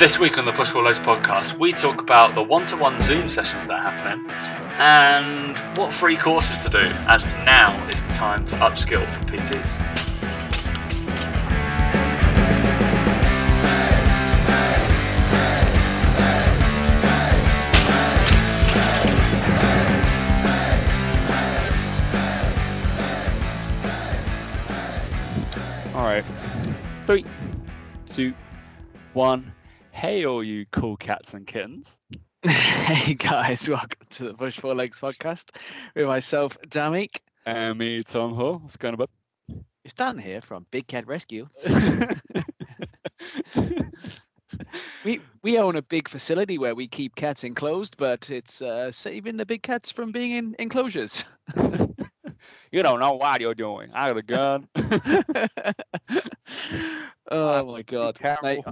This week on the Push Pull Legs podcast, we talk about the one to one Zoom sessions that are happening and what free courses to do, as now is the time to upskill for PTs. All right. Three, two, one. Hey, all you cool cats and kittens. hey guys, welcome to the Push Pull Legs podcast with myself, Damik. And me, Tom Hall. What's going on, bud? It's Dan here from Big Cat Rescue. we we own a big facility where we keep cats enclosed, but it's uh, saving the big cats from being in enclosures. you don't know what you're doing. I got a gun. oh my god. Mate,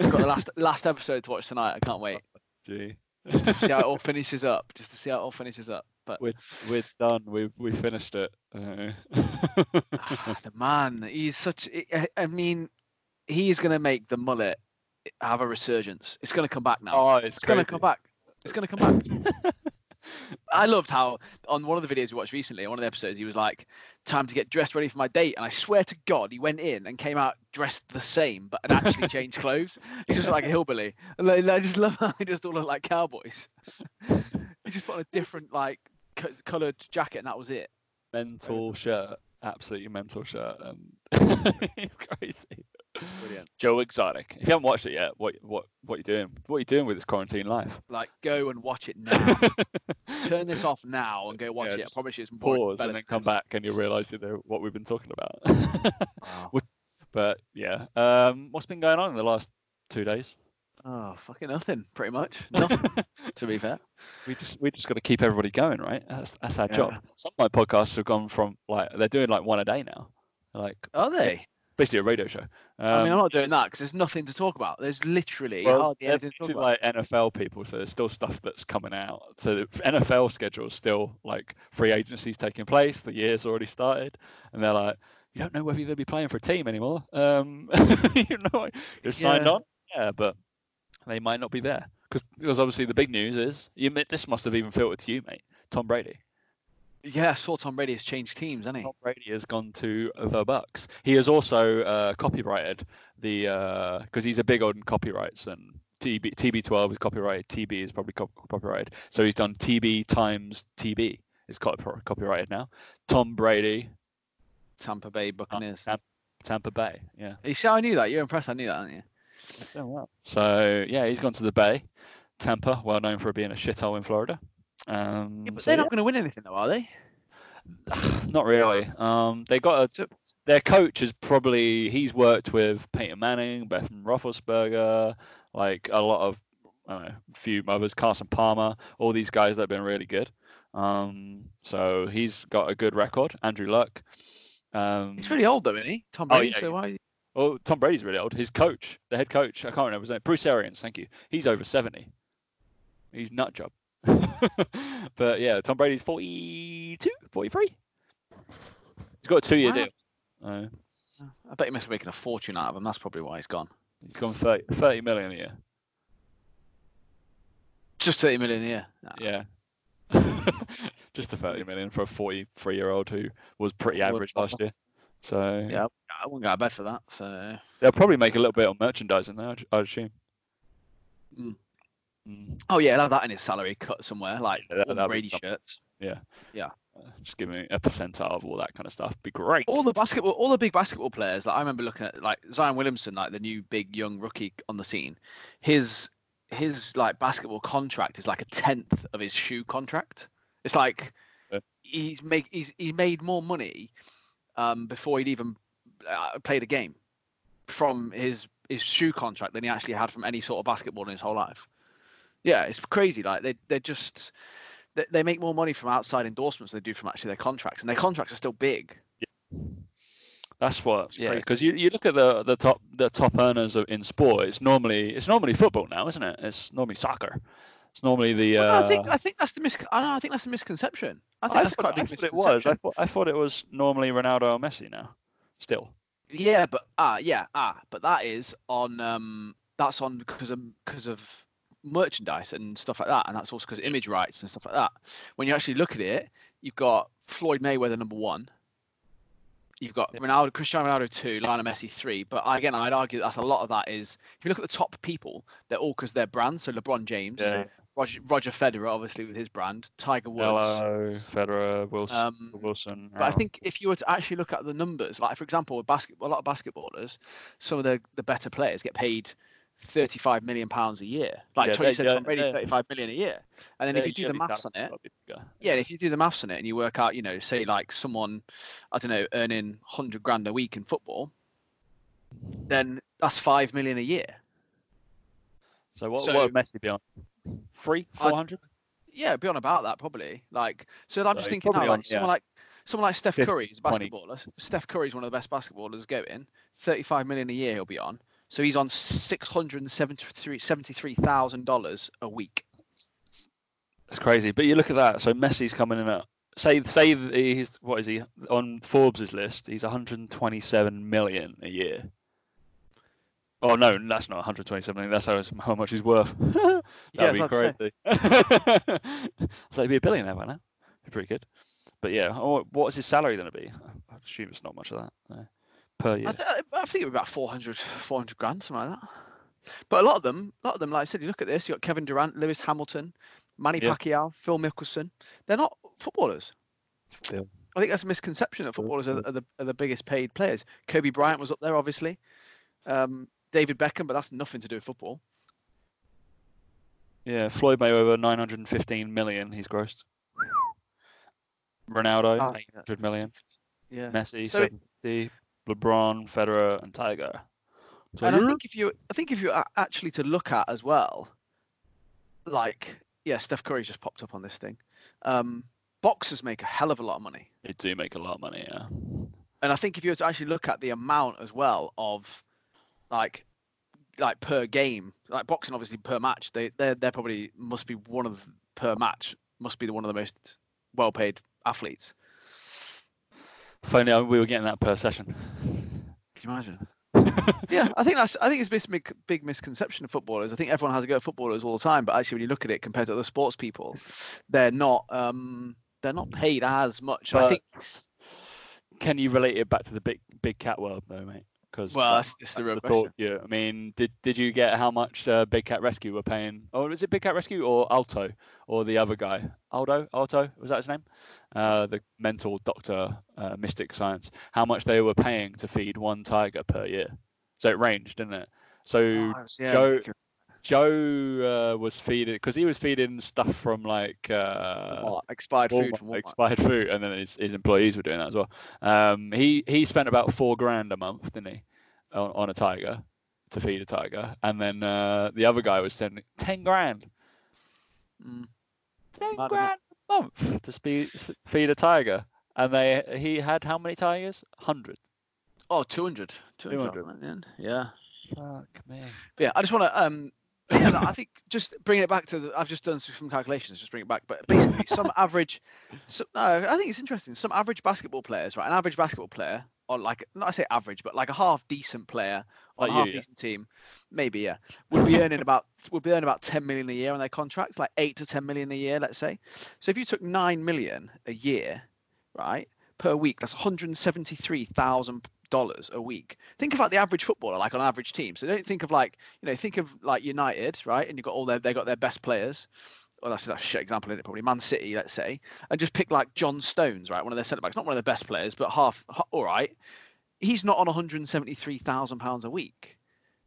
I've got the last last episode to watch tonight. I can't wait. Gee. Just to see how it all finishes up. Just to see how it all finishes up. But We're, we're done. We we finished it. Uh, ah, the man, he's such. I- I mean, he is going to make the mullet have a resurgence. It's going to come back now. oh, it's, it's going to come back. It's going to come back. I loved how on one of the videos we watched recently, one of the episodes, he was like, "Time to get dressed, ready for my date." And I swear to God, he went in and came out dressed the same, but had actually changed clothes. He just looked like a hillbilly. And I just love how they just all look like cowboys. he just put on a different like co- coloured jacket, and that was it. mental shirt. Absolutely mental shirt. And it's crazy. Brilliant. Joe Exotic. If you haven't watched it yet, what what what are you doing? What are you doing with this quarantine life? Like, go and watch it now. Turn this off now and go watch Yeah, it. I promise you, it's more Pause and then come back and you'll realise you know what we've been talking about. Wow. but yeah, um, what's been going on in the last two days? Oh, fucking nothing, pretty much. Nothing, to be fair. We just we just got to keep everybody going, right? That's that's our job. Some of my podcasts have gone from like they're doing like one a day now, like Are they? Basically a radio show. Um, I mean, I'm not doing that because there's nothing to talk about. There's literally well, hardly anything to talk basically about. like NFL people, so there's still stuff that's coming out. So the NFL schedule is still like free agencies taking place. The year's already started, and they're like, you don't know whether you'll be playing for a team anymore. Um, you know, you're signed Yeah. on, yeah, but they might not be there because because obviously the big news is you. This must have even filtered to you, mate. Tom Brady. Yeah, I saw Tom Brady has changed teams, hasn't he? Tom Brady has gone to the Bucks. He has also uh, copyrighted the because he's a big on copyrights and TB TB12 is copyrighted. TB is probably cop- copyrighted. So he's done TB times TB is copy- copyrighted now. Tom Brady, Tampa Bay Buccaneers. Tam- Tampa Bay. Yeah. You see, how I knew that. You're impressed. I knew that, aren't you? So yeah, he's gone to the Bay. Tampa, well known for being a shithole in Florida. Um, Yeah, but so they're not going to win anything, though, are they? Not really. Um, they got a, their coach is probably he's worked with Peyton Manning, Ben Roethlisberger, like a lot of I don't know, a few others, Carson Palmer, all these guys that have been really good. Um, so he's got a good record. Andrew Luck. Um, He's really old, though, isn't he? Tom Brady. Oh, yeah, so why? oh, Tom Brady's really old. His coach, the head coach, I can't remember his name, Bruce Arians. Thank you. He's over 70. He's nut job. but yeah, Tom Brady's 42, 43. He's got a two-year Wow. deal. Uh, I bet he must be making a fortune out of him. That's probably why he's gone. he's gone 30, 30 million a year. Just 30 million a year. Yeah. Just the 30 million for a 43 year old who was pretty average last year. So Yeah, I wouldn't go to bed for that. So they'll probably make a little bit on merchandising there, I'd, I'd assume. Mm. Mm, Oh yeah, he'll have that in his salary cut somewhere, like Yeah, that- all that'd be Brady shirts. uh, just give me a percentile of all that kind of stuff. Be great. All the basketball, all the big basketball players. Like I remember looking at like Zion Williamson, like the new big young rookie on the scene. His his like basketball contract is like a tenth of his shoe contract. It's like Yeah. he's make he's he made more money um, before he'd even uh, played a game from his his shoe contract than he actually had from any sort of basketball in his whole life. Yeah, it's crazy. Like they they just they, they make more money from outside endorsements than they do from actually their contracts, and their contracts are still big. Yeah. That's what, yeah. Because you, you look at the the top the top earners of- in sport. It's normally it's normally football now, isn't it? It's normally soccer. It's normally the. Well, Uh, I think I think that's the mis. I, know, I think that's the misconception. I think that's thought, quite a big I thought it was. I thought, I thought it was normally Ronaldo or Messi now. Still. Yeah, but ah, yeah, ah, but that is on um that's on because of because of merchandise and stuff like that, and that's also because image rights and stuff like that. When you actually look at it, you've got Floyd Mayweather number one. You've got Ronaldo, Cristiano Ronaldo two, Lionel Messi three. But again, I'd argue that's a lot of that is if you look at the top people, they're all because they're brands. So LeBron James, Yeah. Roger, Roger Federer, obviously with his brand, Tiger Woods. Hello, Federer, Wilson. Um, Wilson. But I think if you were to actually look at the numbers, like for example, basket, a lot of basketballers, some of the, the better players get paid 35 million pounds a year. Like Yeah, Tony they- said, yeah, Brady, yeah. 35 million a year. And then if you do the maths on it, will be bigger. yeah, if you do the maths on it and you work out, you know, say like someone, I don't know, earning 100 grand a week in football, then that's five million a year. So what, So- what would Messi be on? Three, four hundred? Yeah, it'd be on about that probably. Like, so I'm So just thinking now, like on, someone like someone like Steph Curry is a 20. basketballer. Steph Curry's one of the best basketballers going. 35 million a year he'll be on. So he's on six hundred and seventy-three thousand dollars a week. It's crazy. But you look at that. So Messi's coming in at say say he's what is he on Forbes' list? He's 127 million a year. Oh no, that's not 127 million. That's how, how much he's worth. That'd Yeah, be I was about crazy. so he'd be a billionaire by now. Be pretty good. But yeah, oh, what's his salary going to be? I assume it's not much of that no. Per year. I, th- I think it'd be about 400, 400 grand, something like that. But a lot of them, a lot of them, like I said, you look at this. You got Kevin Durant, Lewis Hamilton, Manny Yeah. Pacquiao, Phil Mickelson. They're not footballers. Phil. I think that's a misconception that footballers are, are, the, are the biggest paid players. Kobe Bryant was up there, obviously. Um, David Beckham, but that's nothing to do with football. Yeah, Floyd Mayweather 915 million he's grossed. Ronaldo Ah, 800 million. Yeah. Messi So it- 70, LeBron, Federer, and Tiger. So and I think if you, I think if you actually to look at as well, like, yeah, Steph Curry just popped up on this thing. Um, boxers make a hell of a lot of money. they do make a lot of money. Yeah. And I think if you were to actually look at the amount as well of like like per game, like boxing obviously per match, they they they're probably must be one of per match must be the one of the most well paid athletes. If only we were getting that per session. Can you imagine? yeah, I think that's I think it's this big big misconception of footballers. I think everyone has a go at footballers all the time, but actually when you look at it compared to other sports people, they're not um they're not paid as much. I think Can you relate it back to the big big cat world though, mate? Because well that's, that's the real question. Yeah, I mean, did did you get how much uh, Big Cat Rescue were paying? Or was it Big Cat Rescue or Alto or the other guy? Aldo, Alto, was that his name? Uh, the mental doctor, uh, Mystic Science. How much they were paying to feed one tiger per year? So it ranged, didn't it? So Oh, yeah, Joe Joe uh, was feeding because he was feeding stuff from like uh, expired food Walmart, from Walmart. expired food, and then his, his employees were doing that as well. Um, he he spent about four grand a month, didn't he, on, on a tiger to feed a tiger, and then uh, the other guy was spending ten grand, Mm. ten grand month to speed, feed a tiger, and they he had how many tigers? Hundred. Oh, 200. 200. 200. Yeah. Fuck me. But yeah, I just want to um yeah, I think just bring it back to the I've just done some calculations just bring it back but basically some average so, no, I think it's interesting some average basketball players right an average basketball player or like not I say average but like a half decent player on Like a you, half yeah. decent team maybe yeah would be earning about would be earning about 10 million a year on their contracts like 8 to 10 million a year let's say. So if you took 9 million a year right per week that's 173,000 dollars a week. Think about the average footballer like on average team. So don't think of like you know think of like united right and you've got all their they got their best players well that's a shit example isn't it probably man city let's say and just pick like john stones right one of their centre backs not one of the best players but half, ha- all right he's not on 173,000 pounds a week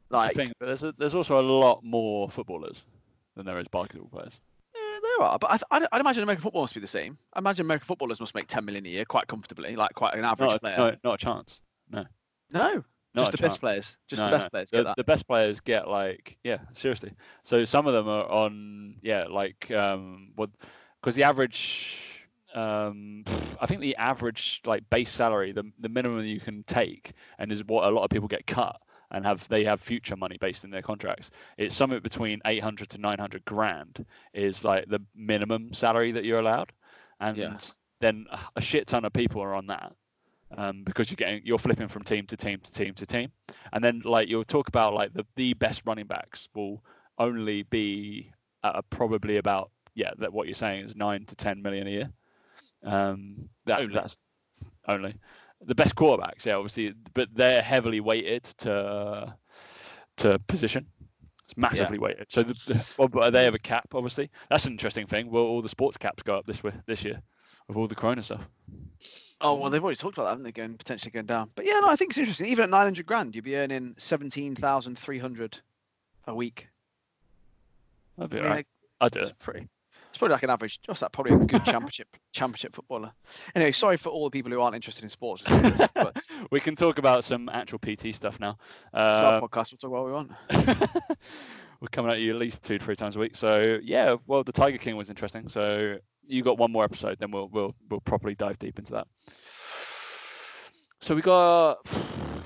That's like the thing, but there's a, there's also a lot more footballers than there is basketball players. there are but I, th- I'd, I'd imagine american football must be the same i imagine american footballers must make 10 million a year quite comfortably like quite an average Not a, player no, not a chance. No. No Not just the chance. best players just No, the best no. players the, get that the best players get like yeah seriously so some of them are on yeah like um what because the average um i think the average like base salary the, the minimum you can take and is what a lot of people get cut and have they have future money based in their contracts it's somewhere between 800 to 900 grand is like the minimum salary that you're allowed and Yeah. then a shit ton of people are on that um, because you're getting you're flipping from team to team to team to team, and then like you'll talk about like the the best running backs will only be uh, probably about yeah that what you're saying is nine to ten million a year. Um, that Only. that's only the best quarterbacks, yeah, obviously, but they're heavily weighted to to position. It's massively weighted. So the, the, well, they have a cap, obviously. That's an interesting thing. Will all the sports caps go up this this year with all the Corona stuff? Oh well, they've already talked about that, haven't they? Going potentially going down. But yeah, no, I think it's interesting. Even at 900 grand, you'd be earning 17,300 a week. That'd be Yeah, alright. I'd do It's it. pretty. It's probably like an average, just that probably a good championship championship footballer. Anyway, sorry for all the people who aren't interested in sports. listening to this, but we can talk about some actual PT stuff now. our Uh, podcast. We'll talk what we want. we're coming at you at least two, three times a week. So yeah, well, the Tiger King was interesting. So you got one more episode, then we'll we'll we'll properly dive deep into that. So we got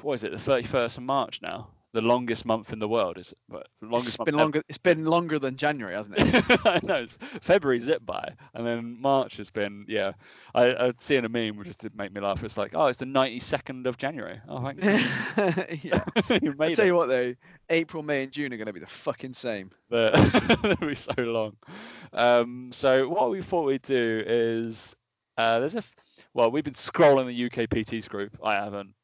what is it? The thirty first of March now. The longest month in the world is but longest It's been ever. longer. It's been longer than January, hasn't it? I know it's February zipped by, and then March has been yeah. I I'd seen a meme which just did make me laugh. It's like oh, it's the ninety second of January. Oh, thank you. yeah. you I made tell it. you what though, April, May, and June are going to be the fucking same. but it'll be so long. Um, so what we thought we'd do is uh, there's a well we've been scrolling the UK PTs group. I haven't.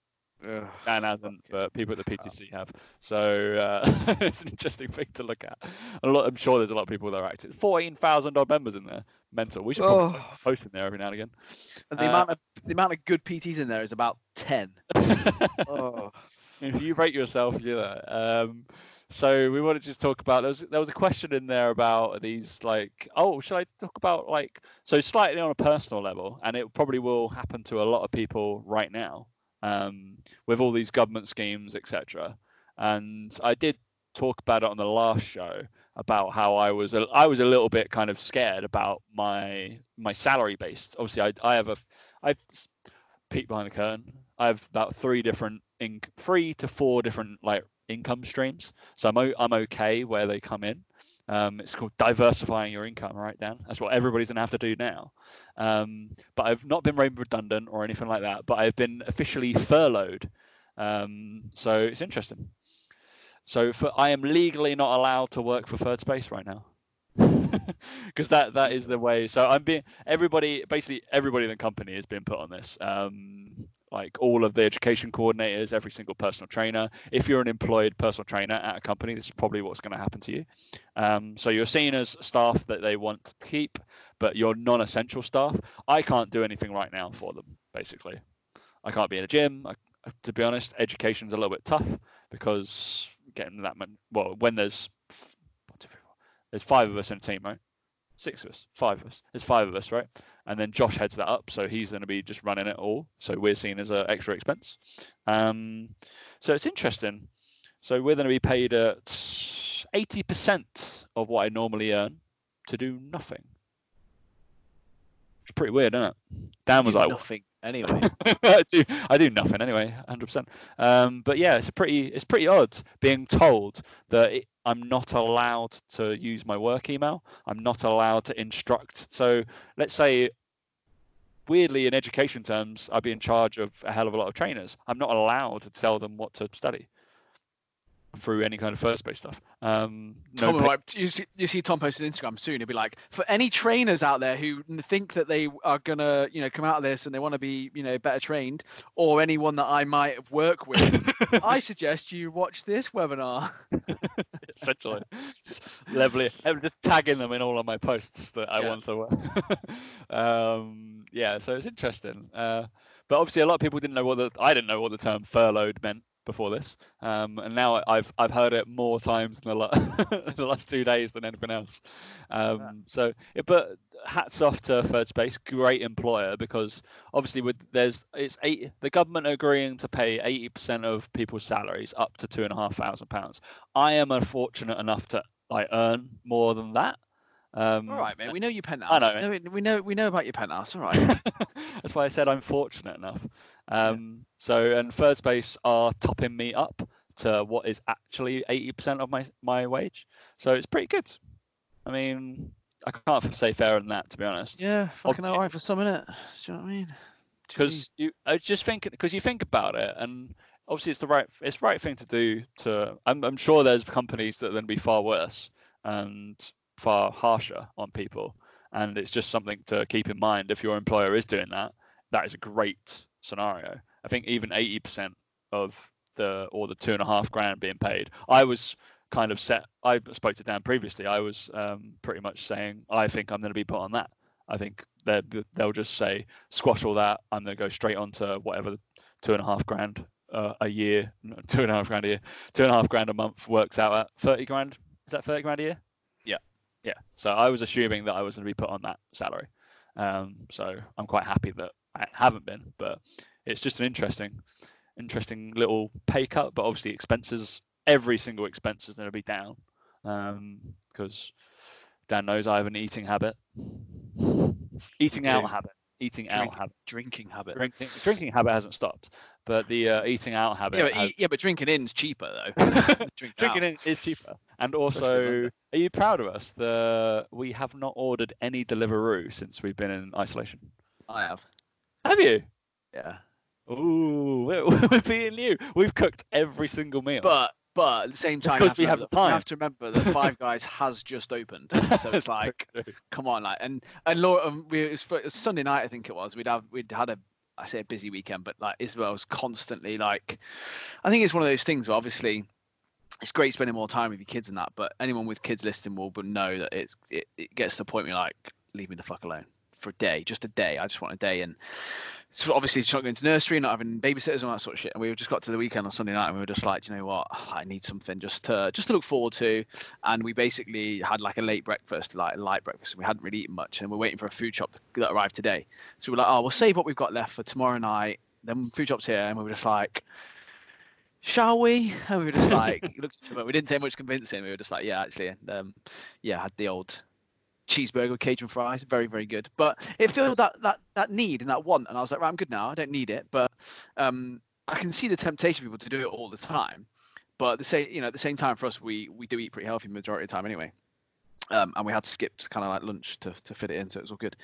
Ugh. Dan hasn't, but people at the PTC have. So uh, it's an interesting thing to look at. A lot, I'm sure there's a lot of people that are active. 14,000 odd members in there. Mental. We should probably Oh. post in there every now and again. And the Uh, amount of the amount of good PTs in there is about ten. oh. if you rate yourself, you're there. Um, so we want to just talk about there was there was a question in there about these like oh should I talk about like so slightly on a personal level and it probably will happen to a lot of people right now um, with all these government schemes etc. And I did talk about it on the last show about how I was a, I was a little bit kind of scared about my my salary based. Obviously I I have a I've peek behind the curtain. I have about three different in three to four different like income streams. So I'm I'm okay where they come in. Um, it's called diversifying your income, right, Dan? That's what everybody's gonna have to do now. Um, but I've not been made redundant or anything like that. But I've been officially furloughed. Um, so it's interesting. So for, I am legally not allowed to work for Third Space right now. Because that that is the way. So I'm being everybody basically everybody in the company has been put on this. Um, like all of the education coordinators, every single personal trainer. If you're an employed personal trainer at a company, this is probably what's going to happen to you. Um, so you're seen as staff that they want to keep, but you're non-essential staff. I can't do anything right now for them. Basically, I can't be in a gym. I, to be honest, education's a little bit tough because getting that well, when there's there's five of us in a team, right? Six of us, five of us. There's five of us, right? And then Josh heads that up, so he's going to be just running it all. So we're seen as an extra expense. Um, so it's interesting. So we're going to be paid at 80% of what I normally earn to do nothing. It's pretty weird, isn't it? Dan was Do like, nothing anyway. I do I do nothing anyway, 100%. Um, but yeah, it's a pretty it's pretty odd being told that it, I'm not allowed to use my work email. I'm not allowed to instruct. So let's say weirdly in education terms, I'd be in charge of a hell of a lot of trainers. I'm not allowed to tell them what to study through any kind of first base stuff. Um, no Tom, like, you, see, you see Tom posted Instagram soon. He'll be like, for any trainers out there who think that they are gonna, you know, come out of this and they want to be, you know, better trained, or anyone that I might have worked with, I suggest you watch this webinar. essentially just leveling I'm just tagging them in all of my posts that I Yeah. want to work. um, yeah, so it's interesting. Uh, but obviously, a lot of people didn't know what the I didn't know what the term furloughed meant before this, um, and now I've I've heard it more times in the, la- the last two days than anything else. Um, so, yeah, but hats off to Third Space, great employer because obviously with there's it's eight the government agreeing to pay 80% of people's salaries up to two and a half thousand pounds. I am unfortunate enough to like earn more than that. Um, All right, man. We know your penthouse. I know, We know, we know we know about your penthouse. All right. That's why I said I'm fortunate enough. Um, So, and Third Space are topping me up to what is actually 80% of my my wage. So it's pretty good. I mean, I can't say fairer than that, to be honest. yeah, fucking Okay. all right for some minute. Do you know what I mean? because you I just think because you think about it and obviously it's the right it's the right thing to do to I'm, I'm sure there's companies that then be far worse and far harsher on people. And it's just something to keep in mind if your employer is doing that that is a great scenario. I think even 80% of the or the two and a half grand being paid i was kind of set i spoke to dan previously i was um, pretty much saying i think i'm going to be put on that. I think they'll just say squash all that i'm going to go straight on to whatever two and a half grand uh, a year two and a half grand a year two and a half grand a month works out at 30 grand. Is that 30 grand a year yeah. So i was assuming that i was going to be put on that salary. Um, so i'm quite happy that i haven't been but it's just an interesting interesting little pay cut but obviously expenses every single expense is going to be down because um, dan knows i have an eating habit. Eating out habit eating out habit drinking habit. drinking, drinking habit hasn't stopped but the uh, eating out habit yeah but, has, yeah but drinking in's cheaper though. Drinking, drinking in is cheaper. And also are you proud of us the we have not ordered any deliveroo since we've been in isolation? I have. Have you? Yeah. Ooh, we're, we're being new. We've cooked every single meal. But but at the same time, you have, we to have remember, time. have to remember that Five Guys has just opened, so it's like, come on, like, and and Laura, um, we, it was, it was Sunday night, I think it was. We'd have we'd had a I say a busy weekend, but like Isabel was constantly like, I think it's one of those things where obviously it's great spending more time with your kids and that, but anyone with kids listening will but know that it's it, it gets to the point where you're like, leave me the fuck alone for a day, just a day. I just want a day and so obviously she's not going to nursery, not having babysitters and all that sort of shit. And we just got to the weekend on Sunday night and we were just like, you know what, I need something just to just to look forward to. And we basically had like a late breakfast, like a light breakfast. We hadn't really eaten much, and we're waiting for a food shop that arrived today. So we're like, oh, we'll save what we've got left for tomorrow night. Then food shop's here, and we were just like, shall we? And we were just like, we didn't take much convincing. We were just like, yeah, actually, um, yeah, had the old cheeseburger with Cajun fries, very very good. But it filled that that that need and that want, and I was like, right, I'm good now. I don't need it, but um, I can see the temptation for people to do it all the time. But the same, you know, at the same time for us, we we do eat pretty healthy majority of the time anyway. Um, and we had to skip to kind of like lunch to, to fit it in, so it was all good.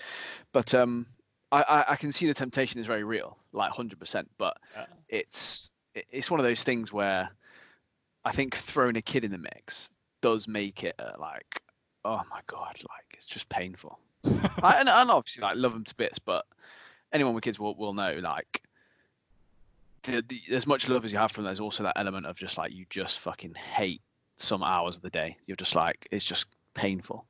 But um, I, I, I can see the temptation is very real, like 100%. But Yeah. it's it's one of those things where I think throwing a kid in the mix does make it uh, like, oh my god, like it's just painful. I, and, and obviously like love them to bits, but anyone with kids will will know like. The, the, as much love as you have for them, there's also that element of just like you just fucking hate some hours of the day. You're just like it's just painful.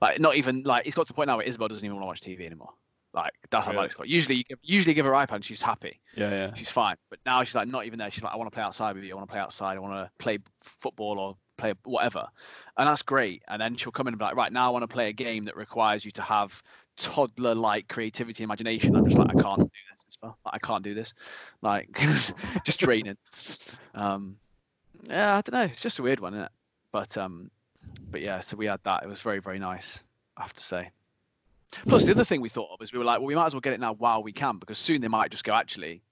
Like not even like it's got to the point now where Isabel doesn't even want to watch TV anymore. Like that's how bad it's got. Usually you give, usually give her iPad and she's happy. yeah, yeah. She's fine. But now she's like not even there. She's like I want to play outside with you. I want to play outside. I want to play football or play whatever. And that's great. And then she'll come in and be like, right now I want to play a game that requires you to have toddler like creativity and imagination. I'm just like I can't do this. Isabel. Like, I can't do this. Like just training. Um, yeah, I don't know. It's just a weird one, isn't it? But um, but yeah. So we had that. It was very very nice. I have to say. Plus, the other thing we thought of is we were like, well, we might as well get it now while we can because soon they might just go actually,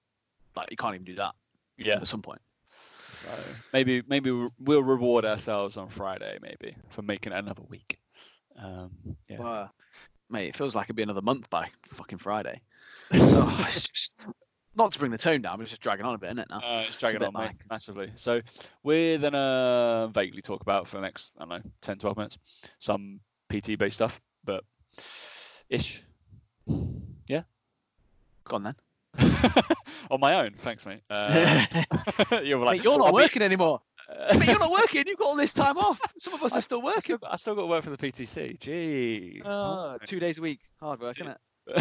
like you can't even do that Yeah. at some point. So maybe maybe we'll- reward ourselves on Friday maybe for making it another week. Um, yeah. Well, mate, it feels like it'd be another month by fucking Friday. oh, it's just not to bring the tone down, but it's just dragging on a bit, isn't it? Now. Uh, it's dragging bit on like- massively. So we're gonna vaguely talk about for the next, I don't know, 10, 12 minutes, some PT based stuff, but ish. Yeah. Go on then. on my own, thanks, mate. Uh, you're like, Mate, you're not "I'll be- working anymore. But you're not working. You've got all this time off. Some of us are still working. I've still got to work for the PTC. Gee. Two days a week. Hard work, isn't it?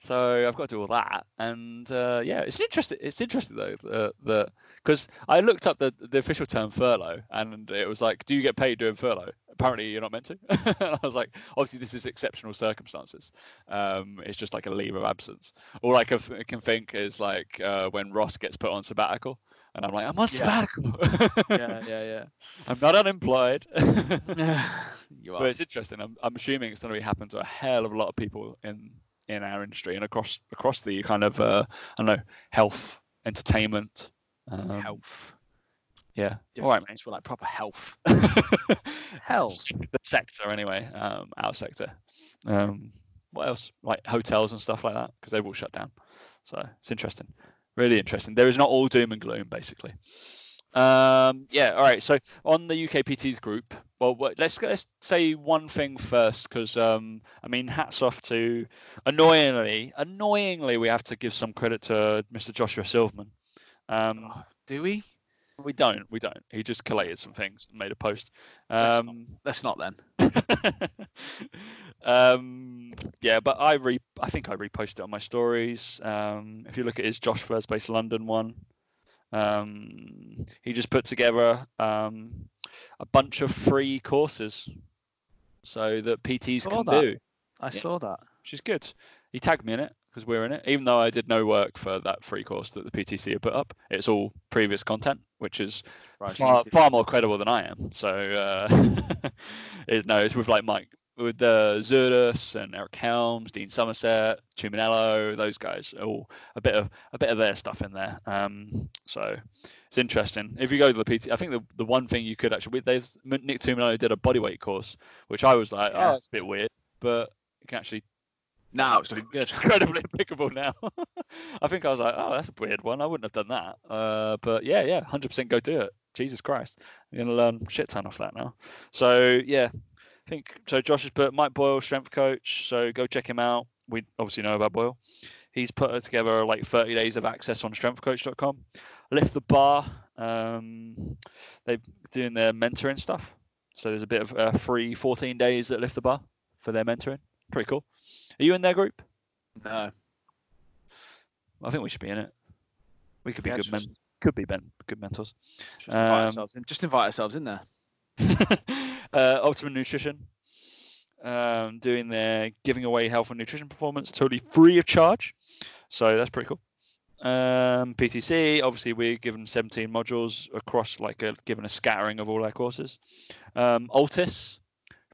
so I've got to do all that, and uh, yeah, it's interesting. It's interesting though uh, that because I looked up the the official term furlough, and it was like, do you get paid doing furlough? Apparently, you're not meant to. and I was like, obviously, this is exceptional circumstances. Um, it's just like a leave of absence. All I can, can think is like uh, when Ross gets put on sabbatical, and I'm like, I'm on sabbatical. Yeah, yeah, yeah. I'm not unemployed. you are. But it's interesting. I'm, I'm assuming it's going to be happen to a hell of a lot of people in in our industry and across across the kind of uh, I don't know health, entertainment. Um, health. Yeah. All right, It's for like proper health. Health. the sector anyway, um, our sector. Um, what else? Like hotels and stuff like that because they've all shut down. So it's interesting, really interesting. There is not all doom and gloom basically. Um, yeah, all right. So on the UKPT's group, well, let's let's say one thing first, because um, I mean, hats off to annoyingly, annoyingly, we have to give some credit to Mr. Joshua Silverman. Um, oh, do we? We don't. We don't. He just collated some things and made a post. Um, let's, not, let's not then. um, yeah, but I re I think I reposted it on my stories. Um, if you look at his Josh First Base London one, um, he just put together um, a bunch of free courses so that PTs can that. do. I yeah. saw that. Which is good. He tagged me in it because we're in it. Even though I did no work for that free course that the PTC had put up, it's all previous content, which is right, far, far more credible than I am. So uh, it's no, it's with like Mike with the uh, Zourdos and Eric Helms, Dean Somerset, Tumminello, those guys, all a bit of a bit of their stuff in there. Um, so it's interesting. If you go to the PT, I think the, the one thing you could actually, there's Nick Tumminello did a bodyweight course, which I was like, yeah. oh, that's a bit weird, but you can actually. Now it's looking good. Incredibly applicable now. I think I was like, oh, that's a weird one. I wouldn't have done that. Uh, but yeah, yeah, 100% go do it. Jesus Christ, you're gonna learn shit ton off that now. So yeah, I think so. Josh has put Mike Boyle, strength coach. So go check him out. We obviously know about Boyle. He's put together like 30 days of access on strengthcoach.com. Lift the bar. Um, they're doing their mentoring stuff. So there's a bit of uh, free 14 days at Lift the Bar for their mentoring. Pretty cool. Are you in their group? No. I think we should be in it. We could be yeah, good men. Could be ben- good mentors. Just invite, um, in. just invite ourselves in there. uh, Optimum Nutrition, um, doing their giving away health and nutrition performance totally free of charge. So that's pretty cool. Um, PTC, obviously, we're given 17 modules across, like, a, given a scattering of all our courses. Um, Altis,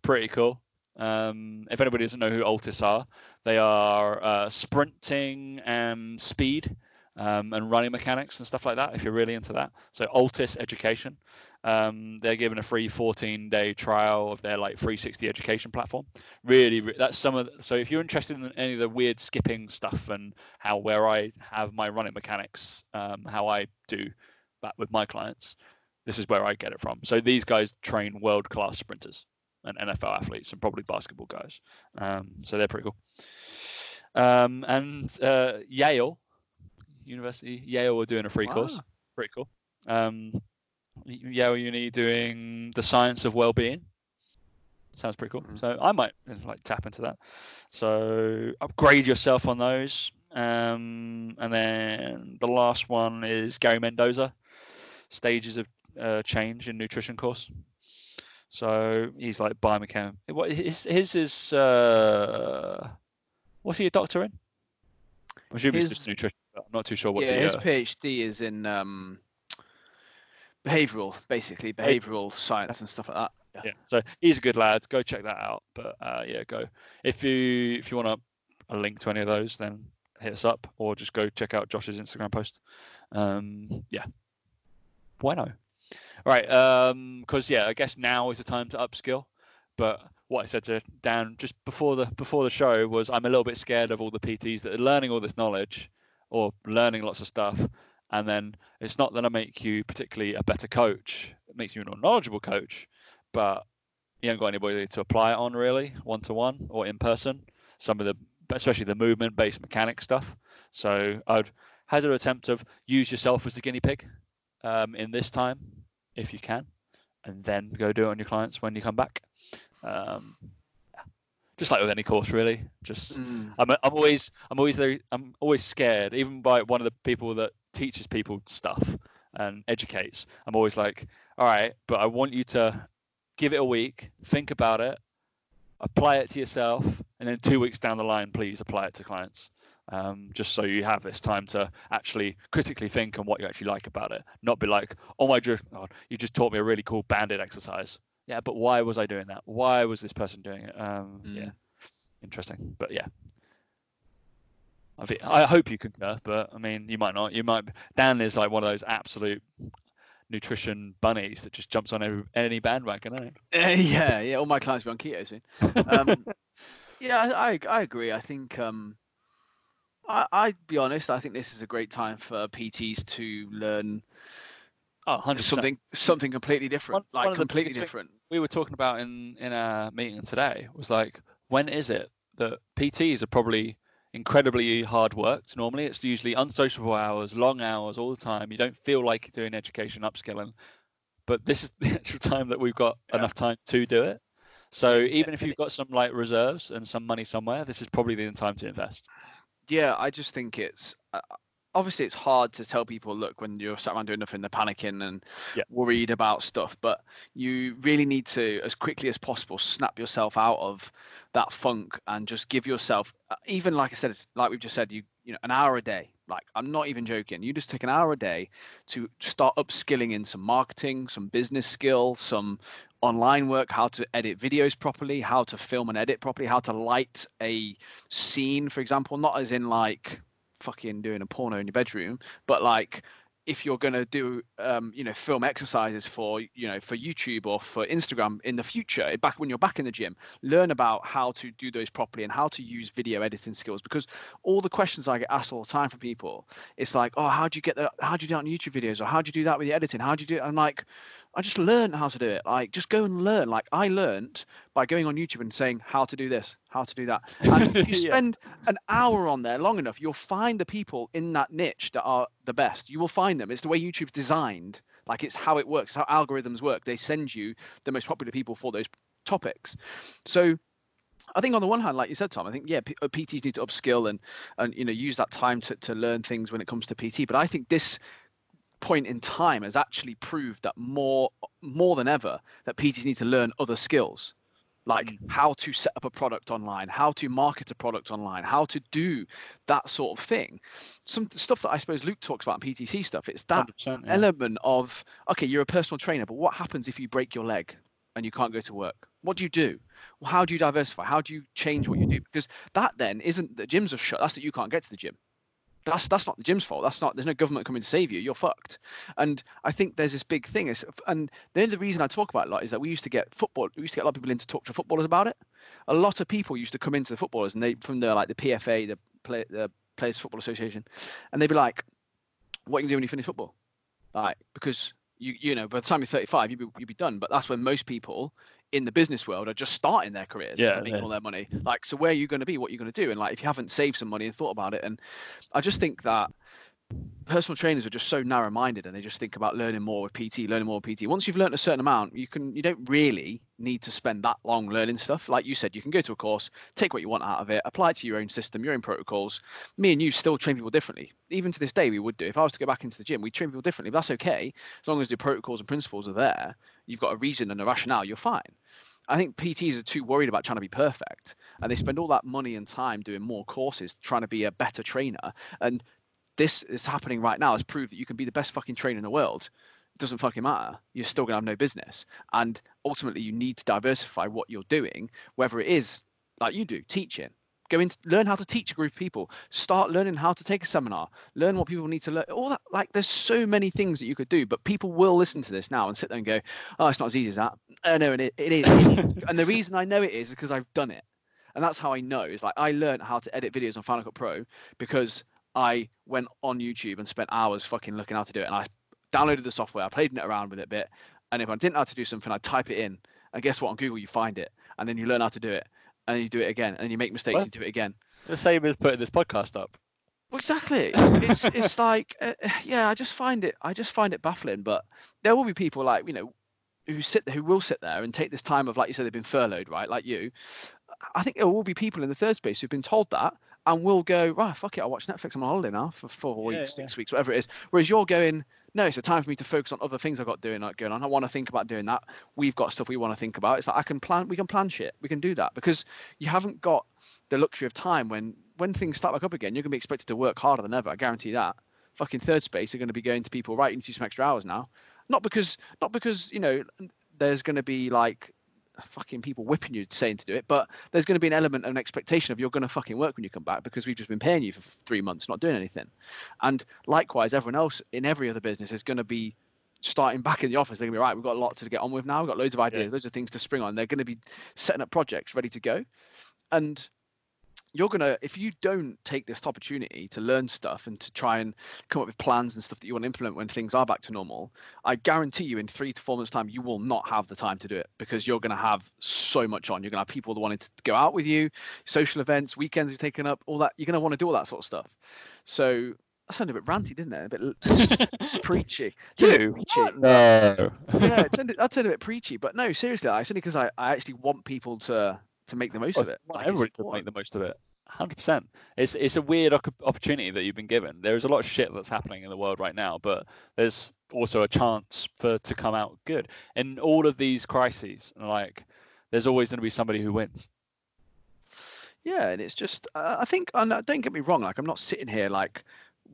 pretty cool. Um, if anybody doesn't know who Altis are, they are uh, sprinting and speed um, and running mechanics and stuff like that. If you're really into that, so Altis Education. Um, they're given a free 14 day trial of their like 360 education platform. Really, that's some of. The, so if you're interested in any of the weird skipping stuff and how where I have my running mechanics, um, how I do that with my clients, this is where I get it from. So these guys train world class sprinters and NFL athletes and probably basketball guys. Um, so they're pretty cool. Um, and uh, Yale University, Yale are doing a free wow. course. Pretty cool. Um, Yale Uni doing the science of well-being. Sounds pretty cool. Mm-hmm. So I might like tap into that. So upgrade yourself on those. Um, and then the last one is Gary Mendoza, stages of uh, change in nutrition course. So he's like biomechanic. What his his is uh, what's he a doctor in? I'm assuming his, just nutrition. I'm not too sure what. Yeah, the, his uh, PhD is in um, behavioral, basically behavioral science and stuff like that. Yeah. yeah. So he's a good lad. Go check that out. But uh, yeah, go if you if you want a, a link to any of those, then hit us up or just go check out Josh's Instagram post. Um, yeah. Bueno. All right. Um, because yeah, I guess now is the time to upskill. But what I said to Dan just before the before the show was I'm a little bit scared of all the PTs that are learning all this knowledge or learning lots of stuff and then it's not that I make you particularly a better coach. It makes you a more knowledgeable coach, but you haven't got anybody to apply it on really, one to one or in person. Some of the, especially the movement-based mechanic stuff. So I'd hazard an attempt of use yourself as the guinea pig um, in this time, if you can, and then go do it on your clients when you come back. Um, just like with any course really just mm. I'm, I'm always i'm always very, i'm always scared even by one of the people that teaches people stuff and educates, I'm always like, all right, but I want you to give it a week, think about it, apply it to yourself, and then two weeks down the line, please apply it to clients. Um, just so you have this time to actually critically think on what you actually like about it, not be like, oh my god, you just taught me a really cool banded exercise. Yeah, but why was I doing that? Why was this person doing it? Um, mm. Yeah, interesting. But yeah, I think I hope you concur, but I mean, you might not. You might. Dan is like one of those absolute nutrition bunnies that just jumps on every, any bandwagon. Uh, yeah, yeah. All my clients will be on keto soon. Um, Yeah, I, I, I agree. I think um, I I'd be honest. I think this is a great time for PTs to learn Oh, 100%. something something completely different, One- like one completely different. we were talking about in in our meeting today was like when is it that PTs are probably incredibly hard worked normally it's usually unsociable hours long hours all the time you don't feel like you're doing education upskilling but this is the actual time that we've got Yeah. enough time to do it so even if you've got some like reserves and some money somewhere this is probably the time to invest Yeah, I just think it's uh, obviously it's hard to tell people look when you're sat around doing nothing, they're panicking and Yeah. worried about stuff. But you really need to, as quickly as possible, snap yourself out of that funk and just give yourself, uh, even like I said, like we've just said, you you know, an hour a day. Like I'm not even joking. You just take an hour a day to start upskilling in some marketing, some business skill, some online work, how to edit videos properly, how to film and edit properly, how to light a scene, for example, not as in like fucking doing a porno in your bedroom, but like if you're going to do um, you know film exercises for you know for YouTube or for Instagram in the future back when you're back in the gym learn about how to do those properly and how to use video editing skills because all the questions I get asked all the time from people it's like oh how do you get that how do you do that on YouTube videos? Or how do you do that with your editing? How do you do it? I'm like I just learned how to do it like just go and learn like I learned by going on YouTube and saying how to do this how to do that and if you Yeah. spend an hour on there long enough, you'll find the people in that niche that are the best. You will find them. It's the way YouTube's designed. Like it's how it works, it's how algorithms work. They send you the most popular people for those topics. So I think on the one hand, like you said, Tom, I think yeah, P- uh, PTs need to upskill and and you know use that time to to learn things when it comes to PT. But I think this point in time has actually proved that more more than ever that PTs need to learn other skills like mm. how to set up a product online, how to market a product online, how to do that sort of thing. Some stuff that I suppose Luke talks about in PTC stuff. It's that yeah. element of okay, you're a personal trainer, but what happens if you break your leg and you can't go to work? What do you do? Well, how do you diversify? How do you change what you do? Because that then isn't the gyms are shut. That's that you can't get to the gym. That's that's not the gym's fault. That's not. There's no government coming to save you. You're fucked. And I think there's this big thing. Is, and the only reason I talk about it a lot is that we used to get football. We used to get a lot of people in to talk to footballers about it. A lot of people used to come into the footballers and they from the like the PFA, the play, the Players Football Association, and they'd be like, "What can you do when you finish football?" Like because you you know by the time you're 35 you'd be you'd be done. But that's when most people in the business world are just starting their careers Yeah, and making yeah. all their money. Like so where are you going to be? What are you going to do? And like if you haven't saved some money and thought about it, and I just think that personal trainers are just so narrow-minded and they just think about learning more with PT, learning more with PT. Once you've learned a certain amount, you can you don't really need to spend that long learning stuff. Like you said, you can go to a course, take what you want out of it, apply it to your own system, your own protocols. Me and you still train people differently. Even to this day, we would do. If I was to go back into the gym, we train people differently. But that's okay as long as the protocols and principles are there. You've got a reason and a rationale. You're fine. I think PTs are too worried about trying to be perfect, and they spend all that money and time doing more courses trying to be a better trainer. And this is happening right now has proved that you can be the best fucking trainer in the world. It doesn't fucking matter. You're still gonna have no business. And ultimately, you need to diversify what you're doing, whether it is like you do, teaching. Go into learn how to teach a group of people. Start learning how to take a seminar. Learn what people need to learn. All that like there's so many things that you could do, but people will listen to this now and sit there and go, "Oh, it's not as easy as that." Oh no, and it, it is. It is. and the reason I know it is because I've done it, and that's how I know. Is like I learned how to edit videos on Final Cut Pro because I went on YouTube and spent hours fucking looking how to do it, and I downloaded the software, I played it around with it a bit, and if I didn't know how to do something, I'd type it in, and guess what? On Google, you find it, and then you learn how to do it, and then you do it again, and you make mistakes, Well- you do it again. the same as putting this podcast up exactly. It's it's like uh, yeah, I just find it I just find it baffling. But there will be people like you know who sit who will sit there and take this time of like you said they've been furloughed right like you. I think there will be people in the third space who've been told that and we'll go right fuck it I'll watch Netflix I'm on holiday now for four Yeah, weeks yeah. six weeks whatever it is. Whereas you're going no it's a time for me to focus on other things I've got doing like going on. I want to think about doing that. We've got stuff we want to think about. It's like I can plan we can plan shit. We can do that because you haven't got the luxury of time when when things start back up again, you're gonna be expected to work harder than ever. I guarantee that. Fucking third space are gonna be going to people right. You to some extra hours now. Not because not because you know there's gonna be like fucking people whipping you saying to do it, but there's gonna be an element of an expectation of you're gonna fucking work when you come back because we've just been paying you for three months not doing anything. And likewise, everyone else in every other business is gonna be starting back in the office. They're gonna be right. We've got a lot to get on with now. We've got loads of ideas, loads of things to spring on. They're gonna be setting up projects ready to go and you're gonna if you don't take this opportunity to learn stuff and to try and come up with plans and stuff that you want to implement when things are back to normal i guarantee you in three to four months time you will not have the time to do it because you're going to have so much on you're going to have people that wanting to go out with you social events weekends you've taken up all that you're going to want to do all that sort of stuff so that sounded a bit ranty didn't it a bit preachy You? preachy. No. yeah it sounded, that sounded a bit preachy but no seriously it's only because I, I actually want people to to make the most of it Like, everybody should make the most of it. Hundred percent. It's it's a weird opportunity that you've been given. There is a lot of shit that's happening in the world right now, but there's also a chance for to come out good. In all of these crises, like there's always going to be somebody who wins. Yeah, and it's just uh, I think and uh, don't get me wrong, like I'm not sitting here like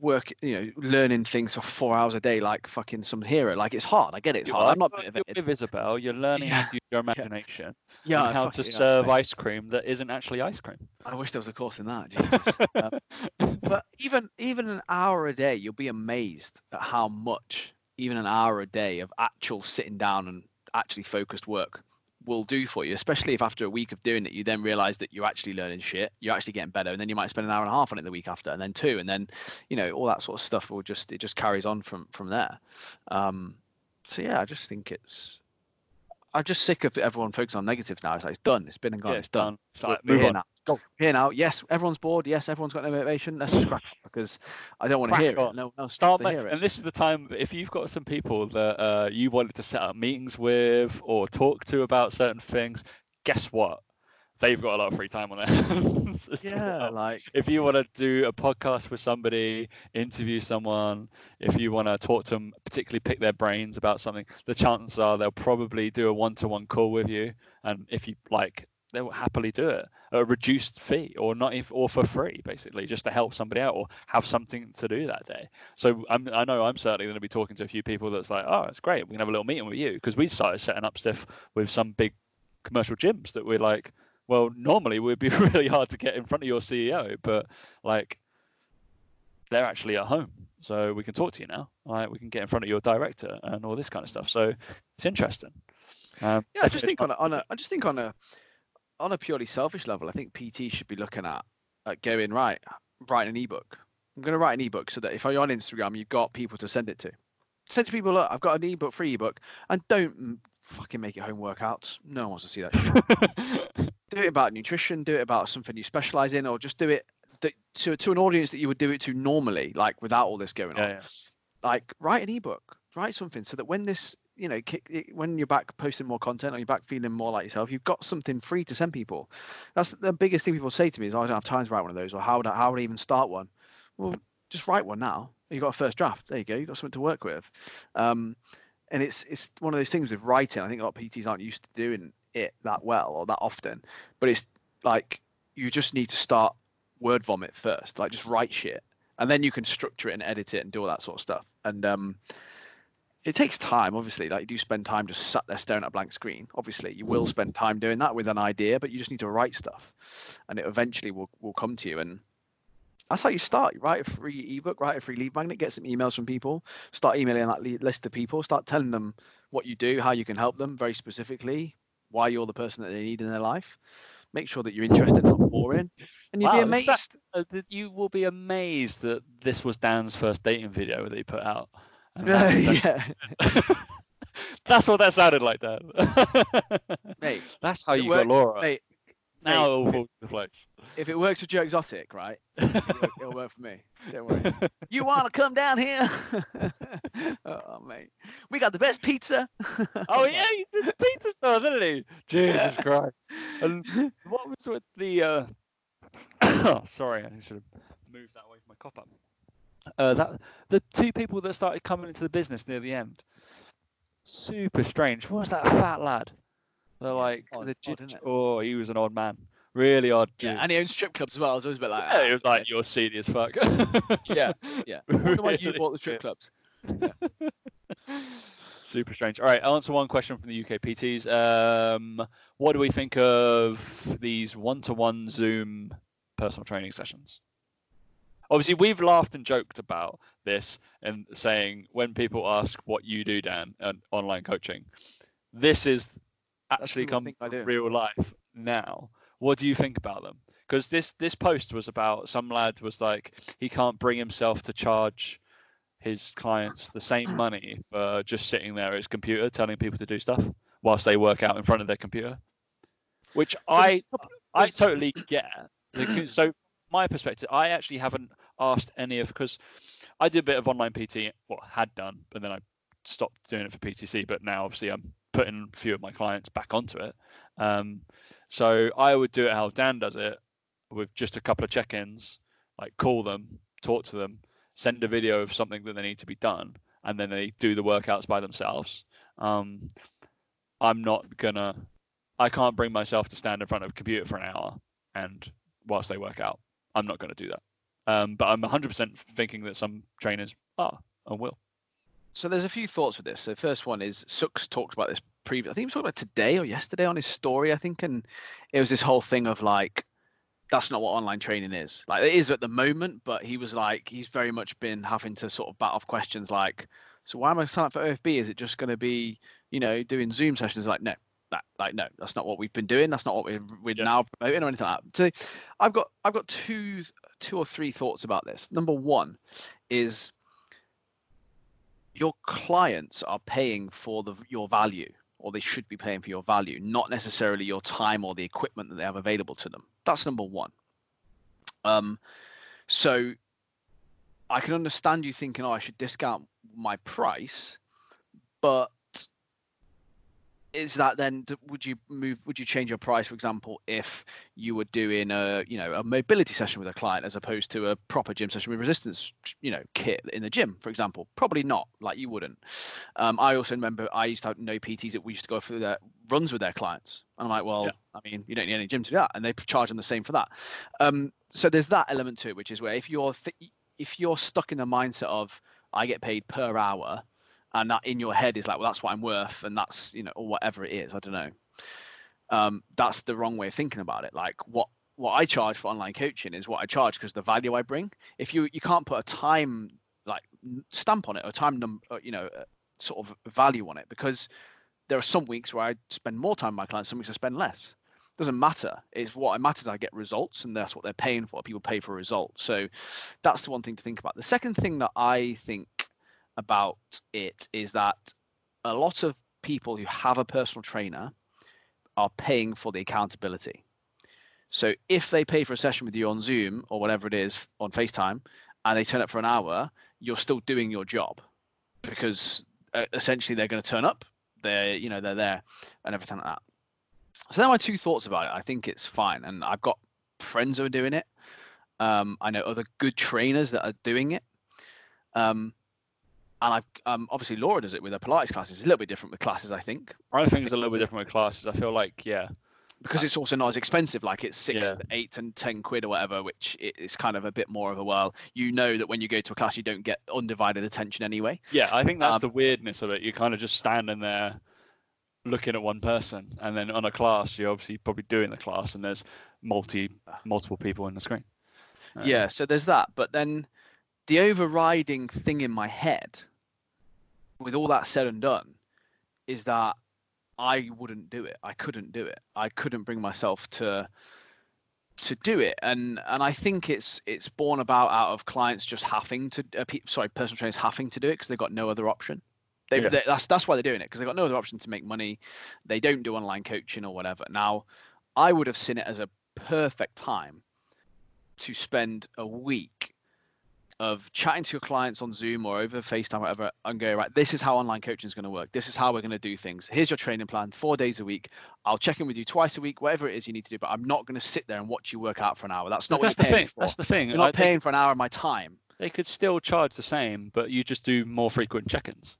work, you know, learning things for four hours a day like fucking some hero. Like it's hard. I get it. It's hard. I'm not you're motivated. with Isabel. You're learning how Yeah. to use your imagination Yeah, and how to it, serve ice cream that isn't actually ice cream. I wish there was a course in that. Jesus. Um, but even even an hour a day, you'll be amazed at how much even an hour a day of actual sitting down and actually focused work will do for you. Especially if after a week of doing it, you then realize that you're actually learning shit, you're actually getting better, and then you might spend an hour and a half on it the week after, and then two, and then you know all that sort of stuff will just it just carries on from from there. Um, so yeah, I just think it's. I'm just sick of everyone focusing on negatives now. It's like it's done. It's been and gone. Yeah, it's done. It's like, move on. now. Go. Here now. Yes, everyone's bored. Yes, everyone's got no motivation. Let's just crack because I don't want to hear it. on. No one Start wants to ma- hear it. and this is the time if you've got some people that uh, you wanted to set up meetings with or talk to about certain things, guess what? They've got a lot of free time on their hands. Yeah, well. like If you want to do a podcast with somebody, interview someone, if you want to talk to them, particularly pick their brains about something, the chances are they'll probably do a one-to-one call with you, and if you like, they will happily do it at a reduced fee or not if, or for free, basically, just to help somebody out or have something to do that day. So I'm, I know I'm certainly going to be talking to a few people that's like, oh, it's great, we can have a little meeting with you because we started setting up stuff with some big commercial gyms that we're like, well, normally it would be really hard to get in front of your CEO, but like they're actually at home, so we can talk to you now. Like we can get in front of your director and all this kind of stuff. So it's interesting. Um, yeah, I just think on a, on a I just think on a on a purely selfish level, I think PT should be looking at at going right, write an ebook. I'm going to write an ebook so that if you're on Instagram, you've got people to send it to. Send to people, look, I've got an ebook, free ebook, and don't fucking make it home workouts. No one wants to see that shit. do it about nutrition, do it about something you specialize in, or just do it th- to to an audience that you would do it to normally, like without all this going on. yeah, yeah. Like write an ebook, write something so that when this, you know, kick, when you're back posting more content or you're back feeling more like yourself, you've got something free to send people. That's the biggest thing people say to me is, oh, I don't have time to write one of those, or how would I, how would I even start one? Well, just write one now. you've got a first draft. There you go. you've got something to work with. Um, and it's it's one of those things with writing. I think a lot of PTs aren't used to doing it that well or that often. But it's like you just need to start word vomit first. Like just write shit, and then you can structure it and edit it and do all that sort of stuff. And um, it takes time, obviously. Like you do spend time just sat there staring at a blank screen. Obviously, you will spend time doing that with an idea, but you just need to write stuff, and it eventually will will come to you. And that's how you start. You write a free ebook, write a free lead magnet, get some emails from people, start emailing that le- list of people, start telling them what you do, how you can help them very specifically, why you're the person that they need in their life. Make sure that you're interested, not boring, and you'll Wow, be amazed. Uh, that you will be amazed that this was Dan's first dating video that he put out. Yeah, that's what that sounded like, Dan. mate. that's how you worked- got Laura. Mate, now mate, it all falls into place. if it works for Joe Exotic, right? It'll work, it'll work for me. Don't worry. You want to come down here? oh, mate. We got the best pizza. oh yeah, he did the pizza store, didn't he? Jesus Christ. And what was with the? Uh... oh, sorry, I should have moved that away from my cop up. Uh, that the two people that started coming into the business near the end. Super strange. What was that fat lad? They're like odd- the odd, oh, he was an odd man. Really odd dude. Yeah, and he owns strip clubs as well. So it was a bit like, Yeah, it was ah, like you're seedy as fuck. Yeah, yeah. I wonder why you bought the strip clubs. Super strange. All right, I'll answer one question from the UK PTs. Um, what do we think of these one-to-one Zoom personal training sessions? Obviously, we've laughed and joked about this and saying when people ask what you do, Dan, and online coaching, this is actually come thing I from do. real life now. what do you think about them? Because this this post was about some lad was like he can't bring himself to charge his clients the same money for just sitting there at his computer telling people to do stuff whilst they work out in front of their computer, which I I totally get. So my perspective, I actually haven't asked any of because I did a bit of online PT, well had done, but then I stopped doing it for PTC. But now obviously I'm putting a few of my clients back onto it. Um, so I would do it how Dan does it, with just a couple of check-ins, like call them, talk to them, send a video of something that they need to be done, and then they do the workouts by themselves. Um, I'm not gonna, I can't bring myself to stand in front of a computer for an hour and whilst they work out. I'm not going to do that. Um, but I'm 100% thinking that some trainers are and will. So there's a few thoughts with this. So first one is Sux talked about this previous. I think he was talking about today or yesterday on his story. I think, and it was this whole thing of like, that's not what online training is. Like it is at the moment, but he was like, he's very much been having to sort of bat off questions like, so why am I signing up for OFB? Is it just going to be, you know, doing Zoom sessions? Like, no, that like no, that's not what we've been doing. That's not what we're, we're yeah. now promoting or anything like that. So I've got I've got two two or three thoughts about this. Number one is your clients are paying for the your value or they should be paying for your value, not necessarily your time or the equipment that they have available to them. That's number one. Um, so I can understand you thinking, oh, I should discount my price, but is that then would you move would you change your price for example if you were doing a you know a mobility session with a client as opposed to a proper gym session with resistance you know kit in the gym for example? Probably not like you wouldn't. Um, i also remember i used to have no pts that we used to go for their runs with their clients. And i'm like well yeah. i mean you don't need any gym to do that. And they charge them the same for that. Um, so there's that element to it which is where if you're th- if you're stuck in the mindset of i get paid per hour and that in your head is like, well, that's what I'm worth, and that's you know, or whatever it is. I don't know. Um, that's the wrong way of thinking about it. Like what what I charge for online coaching is what I charge because the value I bring. If you you can't put a time like stamp on it or time number, you know, uh, sort of value on it because there are some weeks where I spend more time with my clients, some weeks I spend less. Doesn't matter. It's what matters. I get results, and that's what they're paying for. People pay for results. So that's the one thing to think about. The second thing that I think about it is that a lot of people who have a personal trainer are paying for the accountability. So if they pay for a session with you on Zoom or whatever it is on FaceTime and they turn up for an hour, you're still doing your job because uh, essentially they're going to turn up, they're you know they're there and everything like that. So are my two thoughts about it. I think it's fine, and I've got friends who are doing it. Um, I know other good trainers that are doing it. Um, and I've um, obviously Laura does it with her Pilates classes. It's a little bit different with classes, I think. I think it's a little bit different with classes. I feel like yeah, because it's also not as expensive. Like it's six, yeah. eight, and ten quid or whatever, which is kind of a bit more of a well. You know that when you go to a class, you don't get undivided attention anyway. Yeah, I think that's um, the weirdness of it. You're kind of just standing there looking at one person, and then on a class, you're obviously probably doing the class, and there's multi multiple people in the screen. Uh, yeah, so there's that, but then the overriding thing in my head with all that said and done, is that I wouldn't do it. I couldn't do it. I couldn't bring myself to to do it. And and I think it's it's born about out of clients just having to uh, sorry personal trainers having to do it because they've got no other option. They, yeah. they, that's that's why they're doing it because they've got no other option to make money. They don't do online coaching or whatever. Now, I would have seen it as a perfect time to spend a week of chatting to your clients on Zoom or over FaceTime, whatever, and go, right, this is how online coaching is going to work. This is how we're going to do things. Here's your training plan, four days a week. I'll check in with you twice a week, whatever it is you need to do, but I'm not going to sit there and watch you work out for an hour. That's not but what that's you're paying for. That's the thing. You're not I paying for an hour of my time. They could still charge the same, but you just do more frequent check-ins.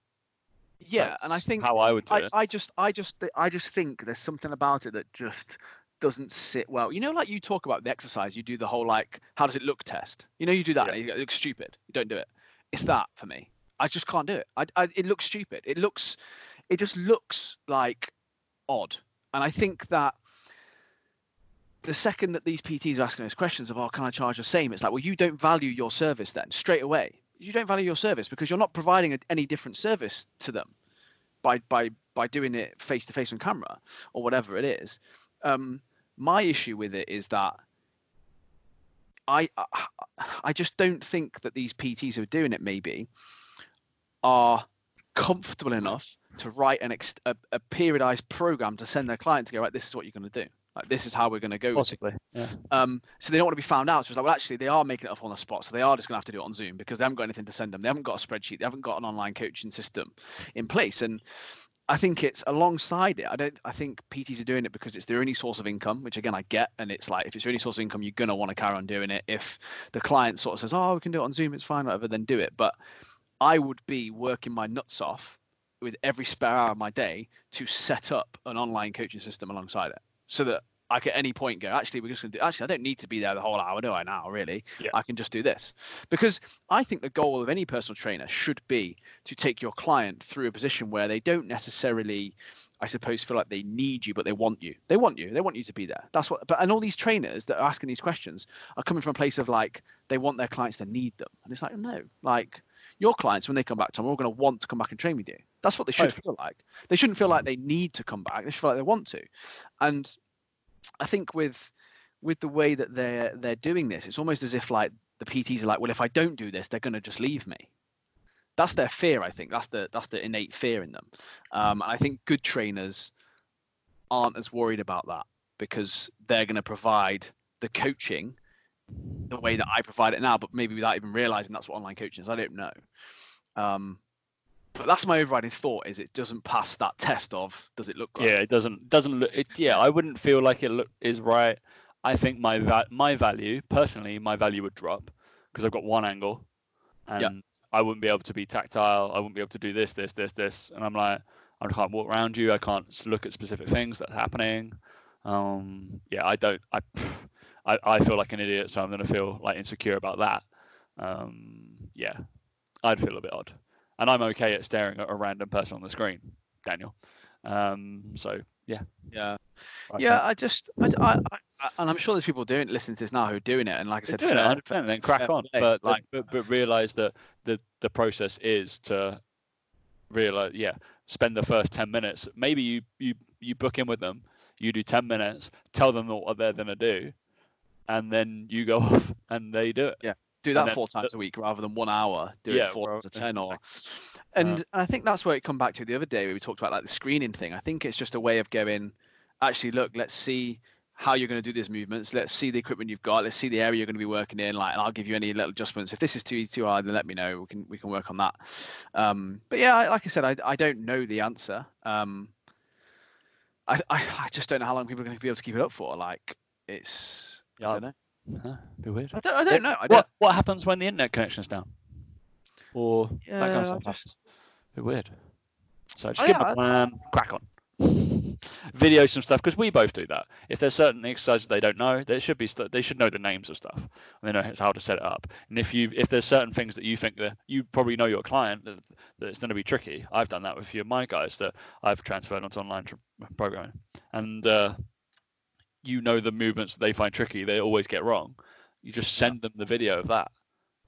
Yeah, like and I think how I would do I, it. I just, I just, I just think there's something about it that just doesn't sit well. You know, like you talk about the exercise, you do the whole like, how does it look test. You know, you do that, yeah. it looks stupid. You don't do it. It's that for me. I just can't do it. I, I, it looks stupid. It looks, it just looks like odd. And I think that the second that these PTs are asking those questions of, oh, can I charge the same? It's like, well, you don't value your service then straight away. You don't value your service because you're not providing a, any different service to them by by by doing it face to face on camera or whatever it is. Um, My issue with it is that I I, just don't think that these PTs who are doing it maybe are comfortable enough to write an ex- a, a periodized program to send their client to go right. This is what you're going to do. Like this is how we're going to go. Possibly. Yeah. Um, so they don't want to be found out. So it's like, well, actually, they are making it up on the spot. So they are just going to have to do it on Zoom because they haven't got anything to send them. They haven't got a spreadsheet. They haven't got an online coaching system in place. And I think it's alongside it. I don't. I think PTs are doing it because it's their only source of income, which again I get. And it's like if it's your only source of income, you're gonna want to carry on doing it. If the client sort of says, "Oh, we can do it on Zoom, it's fine, whatever," then do it. But I would be working my nuts off with every spare hour of my day to set up an online coaching system alongside it, so that I can at any point go, actually, we're just going to do. Actually, I don't need to be there the whole hour, do I? Now, really, Yeah. I can just do this because I think the goal of any personal trainer should be to take your client through a position where they don't necessarily, I suppose, feel like they need you, but they want you. They want you. They want you to be there. That's what. But and all these trainers that are asking these questions are coming from a place of like they want their clients to need them, and it's like no, like your clients when they come back, to Tom, are all going to want to come back and train with you. That's what they should oh, Right. feel like. They shouldn't feel like they need to come back. They should feel like they want to. And I think with with the way that they're they're doing this, it's almost as if like the PTs are like, well, if I don't do this, they're going to just leave me. That's their fear, I think. That's the that's the innate fear in them. Um, and I think good trainers aren't as worried about that because they're going to provide the coaching the way that I provide it now, but maybe without even realizing that's what online coaching is. I don't know. Um, but that's my overriding thought: is it doesn't pass that test of does it look right? Yeah, it doesn't doesn't look. It, yeah, I wouldn't feel like it look is right. I think my va- my value personally, my value would drop because I've got one angle, and I wouldn't be able to be tactile. I wouldn't be able to do this, this, this, this, and I'm like, I can't walk around you. I can't look at specific things that's happening. Um, yeah, I don't. I, I I feel like an idiot, so I'm gonna feel like insecure about that. Um, yeah, I'd feel a bit odd, and I'm okay at staring at a random person on the screen, Daniel. Um, so yeah, Yeah. Yeah, I just, I, I, I, and I'm sure there's people doing listening to this now who are doing it, and like I said, doing it fair- 100 percent, then crack on. play, But, like- but but realize that the the process is to realize, yeah, spend the first 10 minutes. Maybe you you you book in with them, you do 10 minutes, tell them what they're gonna do, and then you go off and they do it. Do that then four times a week rather than one hour. Do Yeah, it four times a ten, or Uh, and I think that's where it come back to the other day where we talked about like the screening thing. I think it's just a way of going, actually, look, let's see how you're going to do these movements. Let's see the equipment you've got. Let's see the area you're going to be working in. Like, and I'll give you any little adjustments. If this is too too hard, then let me know. We can we can work on that. Um, but yeah, like I said, I, I don't know the answer. Um, I, I I just don't know how long people are going to be able to keep it up for. Like, it's Yeah, I don't know. Huh? Be weird. I don't, I don't know. I don't. What what happens when the internet connection's down? Or that kind Yeah, of stuff. just- Be weird. So just Oh, give yeah, them a plan, crack on. Video some stuff because we both do that. If there's certain exercises they don't know, they should be st- they should know the names of stuff. And they know how to set it up. And if you if there's certain things that you think that you probably know your client that, that it's going to be tricky. I've done that with a few of my guys that I've transferred onto online tr- programming, and uh, you know the movements that they find tricky, they always get wrong. You just send them the video of that.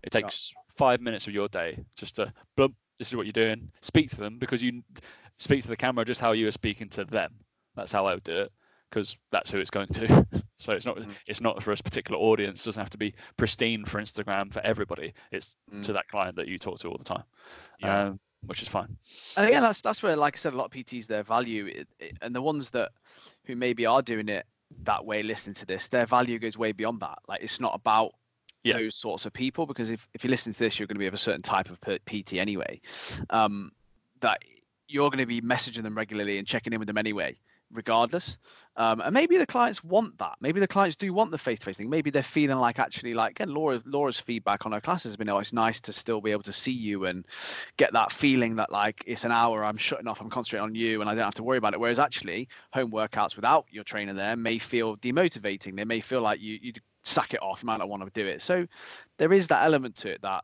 It Yeah. takes five minutes of your day just to blump, this is what you're doing. Speak to them because you speak to the camera just how you are speaking to them. That's how I would do it because that's who it's going to. so it's not Mm. it's not for a particular audience. It doesn't have to be pristine for Instagram for everybody. It's Mm. to that client that you talk to all the time, Yeah. um, which is fine. And again, that's that's where, like I said, a lot of PTs their value, it, it- and the ones that who maybe are doing it that way, listening to this, their value goes way beyond that. Like it's not about Yeah. those sorts of people because if if you listen to this, you're going to be of a certain type of PT anyway. Um, that you're going to be messaging them regularly and checking in with them anyway, regardless. Um, and maybe the clients want that. Maybe the clients do want the face-to-face thing. Maybe they're feeling like actually, like again, Laura, Laura's feedback on her classes has been, oh, it's nice to still be able to see you and get that feeling that like it's an hour, I'm shutting off, I'm concentrating on you, and I don't have to worry about it. Whereas actually, home workouts without your trainer there may feel demotivating. They may feel like you you sack it off, you might not want to do it. So there is that element to it that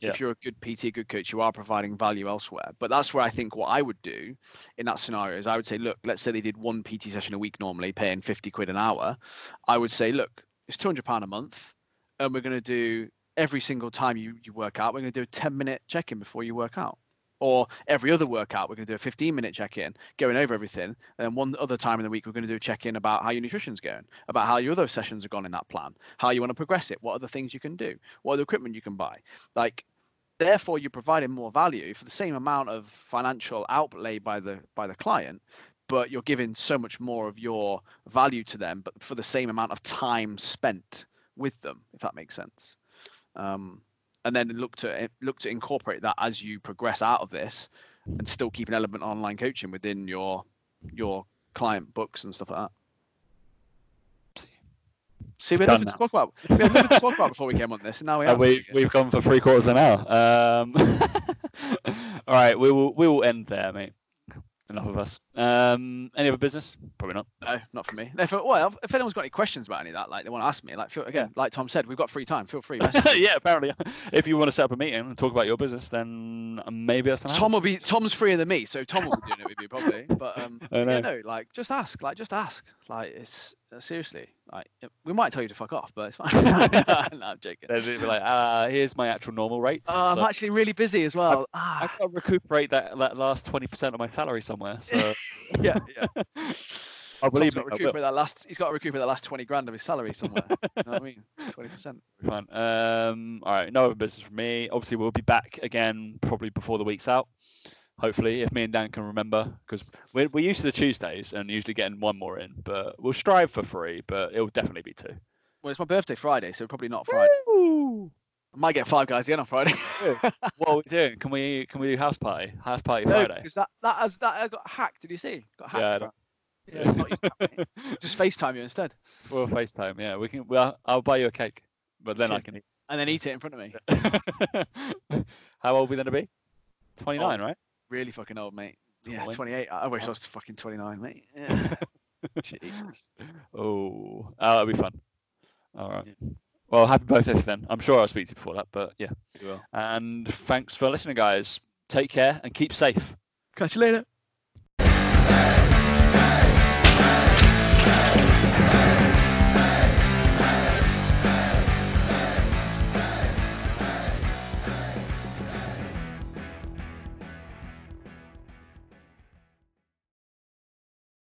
Yeah. if you're a good PT, a good coach, you are providing value elsewhere. But that's where I think what I would do in that scenario is I would say, look, let's say they did one PT session a week normally, paying 50 quid an hour. I would say, look, it's 200 pound a month, and we're going to do every single time you, you work out, we're going to do a 10 minute check in before you work out. Or every other workout, we're going to do a 15 minute check in, going over everything. And one other time in the week, we're going to do a check in about how your nutrition's going, about how your other sessions have gone in that plan, how you want to progress it, what other things you can do, what other equipment you can buy. Like, therefore, you're providing more value for the same amount of financial outlay by the by the client, but you're giving so much more of your value to them, but for the same amount of time spent with them, if that makes sense. Um, and then look to look to incorporate that as you progress out of this, and still keep an element of online coaching within your your client books and stuff like that. See, we had nothing to talk about. We had nothing to talk about before we came on this, and now we have. we, we've gone for three quarters of an hour. Um, all right, we will we will end there, mate. Enough of us. Um, any other business? Probably not. No, not for me. If, well, if anyone's got any questions about any of that, like they want to ask me, like feel, again, like Tom said, we've got free time. Feel free. yeah, apparently, if you want to set up a meeting and talk about your business, then maybe that's Tom will be Tom's freer than me, so Tom will be doing it with you probably. But um, yeah, no, like just ask, like just ask, like it's uh, seriously, like we might tell you to fuck off, but it's fine. no, I'm joking. Be like, uh, here's my actual normal rates. Oh, so I'm actually really busy as well. I've, ah. I've got to recuperate that, that last 20% of my salary somewhere. So yeah, yeah. I believe got to recuperate that last. He's got to recuperate that last 20 grand of his salary somewhere. you know what I mean? 20%. Fine. Um, all right, no other business for me. Obviously, we'll be back again probably before the week's out hopefully, if me and Dan can remember, because we're, we're used to the Tuesdays and usually getting one more in, but we'll strive for three, but it'll definitely be two. Well, it's my birthday Friday, so probably not Friday. Woo! I might get five guys again on Friday. what are we doing? Can we can we do house party? House party no, Friday? because that that has that got hacked. Did you see? Got hacked. Yeah. yeah that, Just FaceTime you instead. We'll FaceTime. Yeah, we can. Well, I'll buy you a cake, but then Cheers. I can eat. And then eat it in front of me. How old are we going to be? 29, oh. right? really fucking old, mate. Yeah, 28. I wish I was fucking 29, mate. Yeah. Jeez. Oh, uh, that'll be fun. All right. Yeah. Well, happy birthday then. I'm sure I'll speak to you before that, but yeah. And thanks for listening, guys. Take care and keep safe. Catch you later.